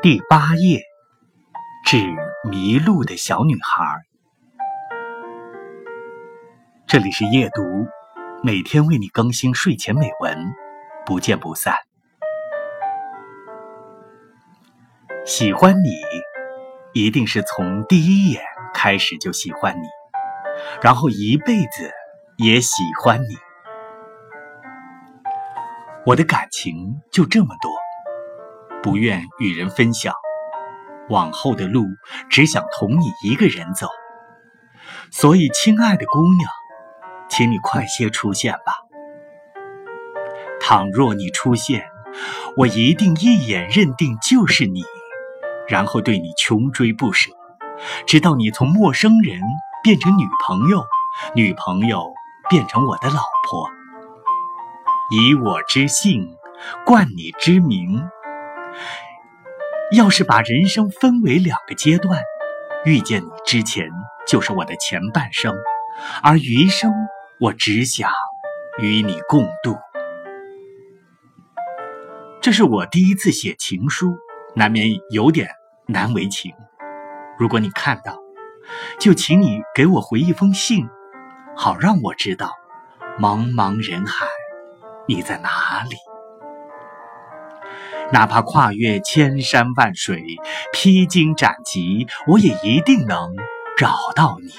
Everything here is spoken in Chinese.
第八页，致迷路的小女孩。这里是夜读，每天为你更新睡前美文，不见不散。喜欢你，一定是从第一眼开始就喜欢你，然后一辈子也喜欢你。我的感情就这么多。不愿与人分享，往后的路只想同你一个人走。所以，亲爱的姑娘，请你快些出现吧。倘若你出现，我一定一眼认定就是你，然后对你穷追不舍，直到你从陌生人变成女朋友，女朋友变成我的老婆。以我之姓，冠你之名。要是把人生分为两个阶段，遇见你之前就是我的前半生，而余生我只想与你共度。这是我第一次写情书，难免有点难为情。如果你看到，就请你给我回一封信，好让我知道，茫茫人海，你在哪里。哪怕跨越千山万水，披荆斩棘，我也一定能找到你。